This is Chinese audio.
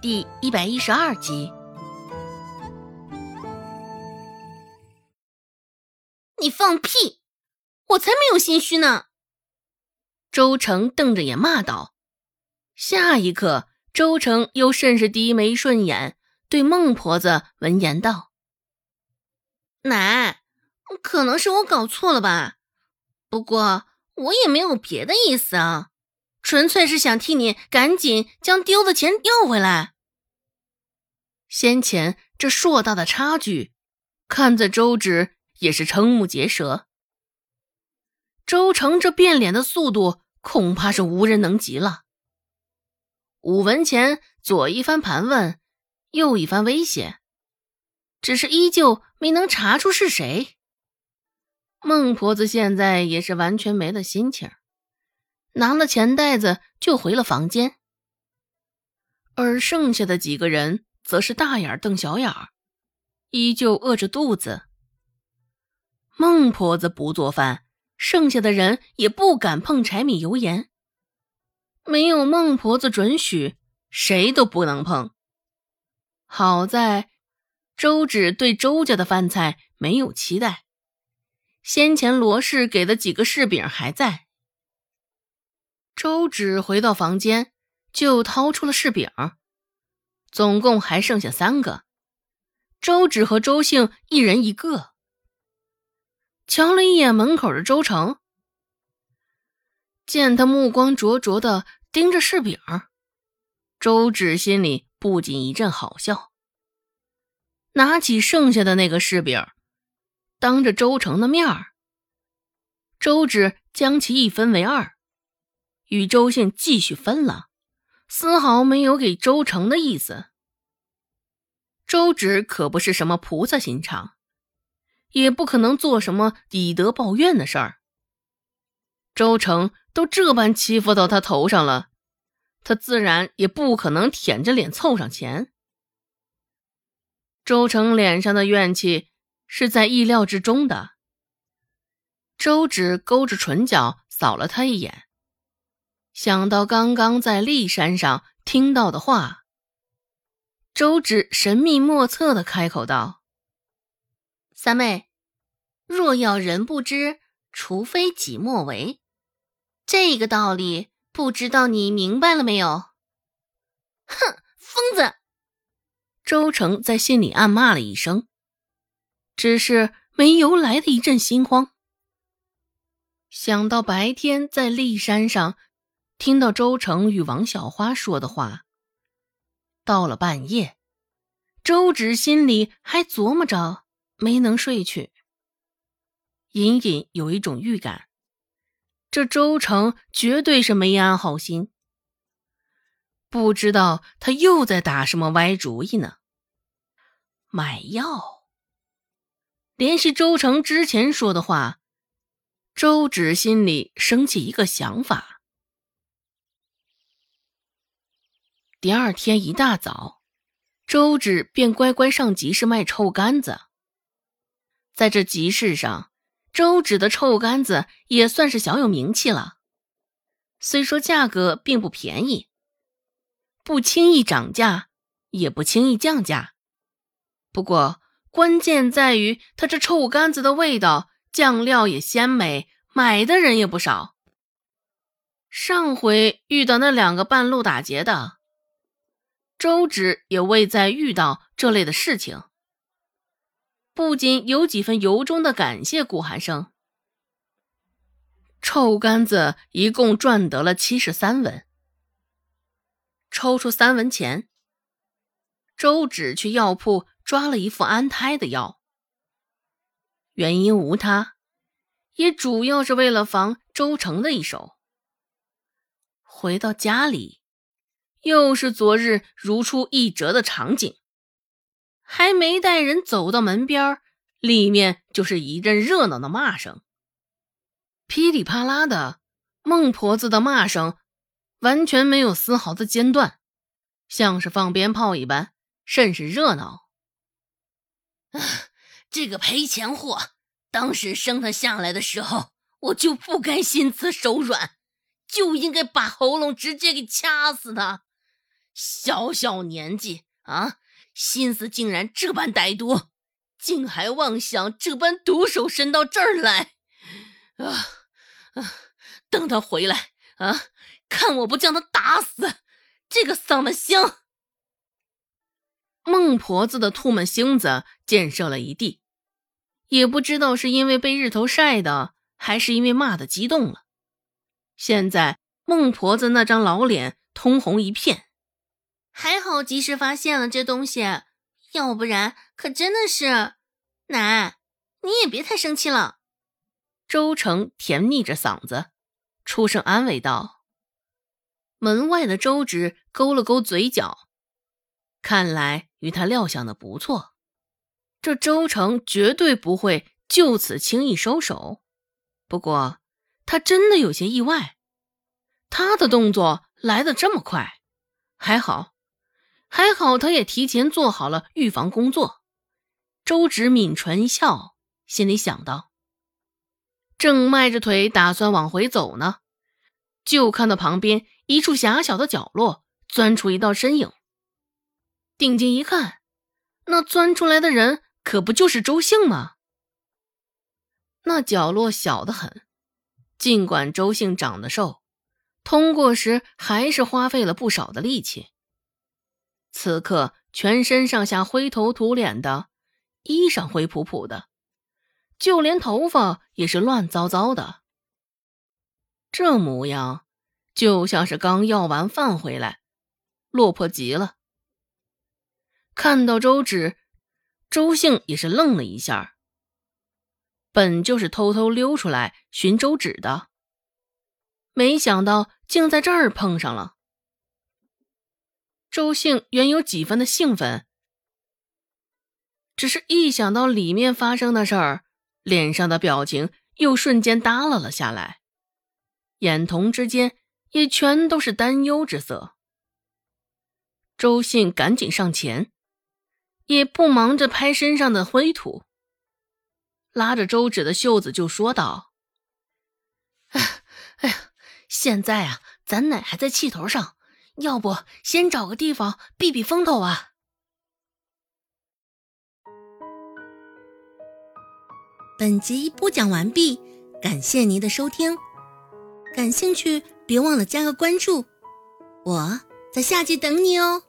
第一百一十二集。你放屁！我才没有心虚呢！周成瞪着眼骂道。下一刻，周成又甚是低眉顺眼，对孟婆子闻言道：“奶，可能是我搞错了吧？不过我也没有别的意思啊。”纯粹是想替你赶紧将丢的钱要回来。先前这硕大的差距，看在周芷也是瞠目结舌。周成这变脸的速度，恐怕是无人能及了。武文前左一番盘问，右一番威胁，只是依旧没能查出是谁。孟婆子现在也是完全没了心情。拿了钱袋子就回了房间，而剩下的几个人则是大眼瞪小眼，依旧饿着肚子。孟婆子不做饭，剩下的人也不敢碰柴米油盐。没有孟婆子准许，谁都不能碰。好在周芷对周家的饭菜没有期待，先前罗氏给的几个柿饼还在。周芷回到房间，就掏出了柿饼，总共还剩下三个。周芷和周兴一人一个。瞧了一眼门口的周成，见他目光灼灼的盯着柿饼，周芷心里不禁一阵好笑。拿起剩下的那个柿饼，当着周成的面儿，周芷将其一分为二。与周兴继续分了，丝毫没有给周成的意思。周芷可不是什么菩萨心肠，也不可能做什么以德报怨的事儿。周成都这般欺负到他头上了，他自然也不可能舔着脸凑上前。周成脸上的怨气是在意料之中的。周芷勾着唇角扫了他一眼。想到刚刚在骊山上听到的话，周芷神秘莫测的开口道：“三妹，若要人不知，除非己莫为。这个道理，不知道你明白了没有？”哼，疯子！周成在心里暗骂了一声，只是没由来的一阵心慌。想到白天在骊山上。听到周成与王小花说的话，到了半夜，周芷心里还琢磨着，没能睡去，隐隐有一种预感，这周成绝对是没安好心，不知道他又在打什么歪主意呢。买药，联系周成之前说的话，周芷心里升起一个想法。第二天一大早，周芷便乖乖上集市卖臭干子。在这集市上，周芷的臭干子也算是小有名气了。虽说价格并不便宜，不轻易涨价，也不轻易降价。不过关键在于他这臭干子的味道，酱料也鲜美，买的人也不少。上回遇到那两个半路打劫的。周芷也未再遇到这类的事情，不仅有几分由衷的感谢顾寒生。臭干子一共赚得了七十三文，抽出三文钱，周芷去药铺抓了一副安胎的药，原因无他，也主要是为了防周成的一手。回到家里。又是昨日如出一辙的场景，还没带人走到门边里面就是一阵热闹的骂声，噼里啪啦的。孟婆子的骂声完全没有丝毫的间断，像是放鞭炮一般，甚是热闹。这个赔钱货，当时生他下来的时候，我就不该心慈手软，就应该把喉咙直接给掐死他。小小年纪啊，心思竟然这般歹毒，竟还妄想这般毒手伸到这儿来！啊啊！等他回来啊，看我不将他打死！这个丧门星！孟婆子的唾沫星子溅射了一地，也不知道是因为被日头晒的，还是因为骂的激动了。现在孟婆子那张老脸通红一片，还好及时发现了这东西，要不然可真的是……奶，你也别太生气了。周成甜腻着嗓子，出声安慰道：“门外的周芷勾了勾嘴角，看来与他料想的不错，这周成绝对不会就此轻易收手。不过……”他真的有些意外，他的动作来得这么快，还好，还好，他也提前做好了预防工作。周芷抿唇一笑，心里想到：正迈着腿打算往回走呢，就看到旁边一处狭小的角落钻出一道身影。定睛一看，那钻出来的人可不就是周兴吗？那角落小得很。尽管周姓长得瘦，通过时还是花费了不少的力气。此刻全身上下灰头土脸的，衣裳灰扑扑的，就连头发也是乱糟糟的。这模样就像是刚要完饭回来，落魄极了。看到周芷，周姓也是愣了一下。本就是偷偷溜出来寻周芷的，没想到竟在这儿碰上了。周兴原有几分的兴奋，只是一想到里面发生的事儿，脸上的表情又瞬间耷拉了下来，眼瞳之间也全都是担忧之色。周兴赶紧上前，也不忙着拍身上的灰土。拉着周芷的袖子就说道：“哎，哎呀，现在啊，咱奶还在气头上，要不先找个地方避避风头啊？”本集播讲完毕，感谢您的收听。感兴趣，别忘了加个关注，我在下集等你哦。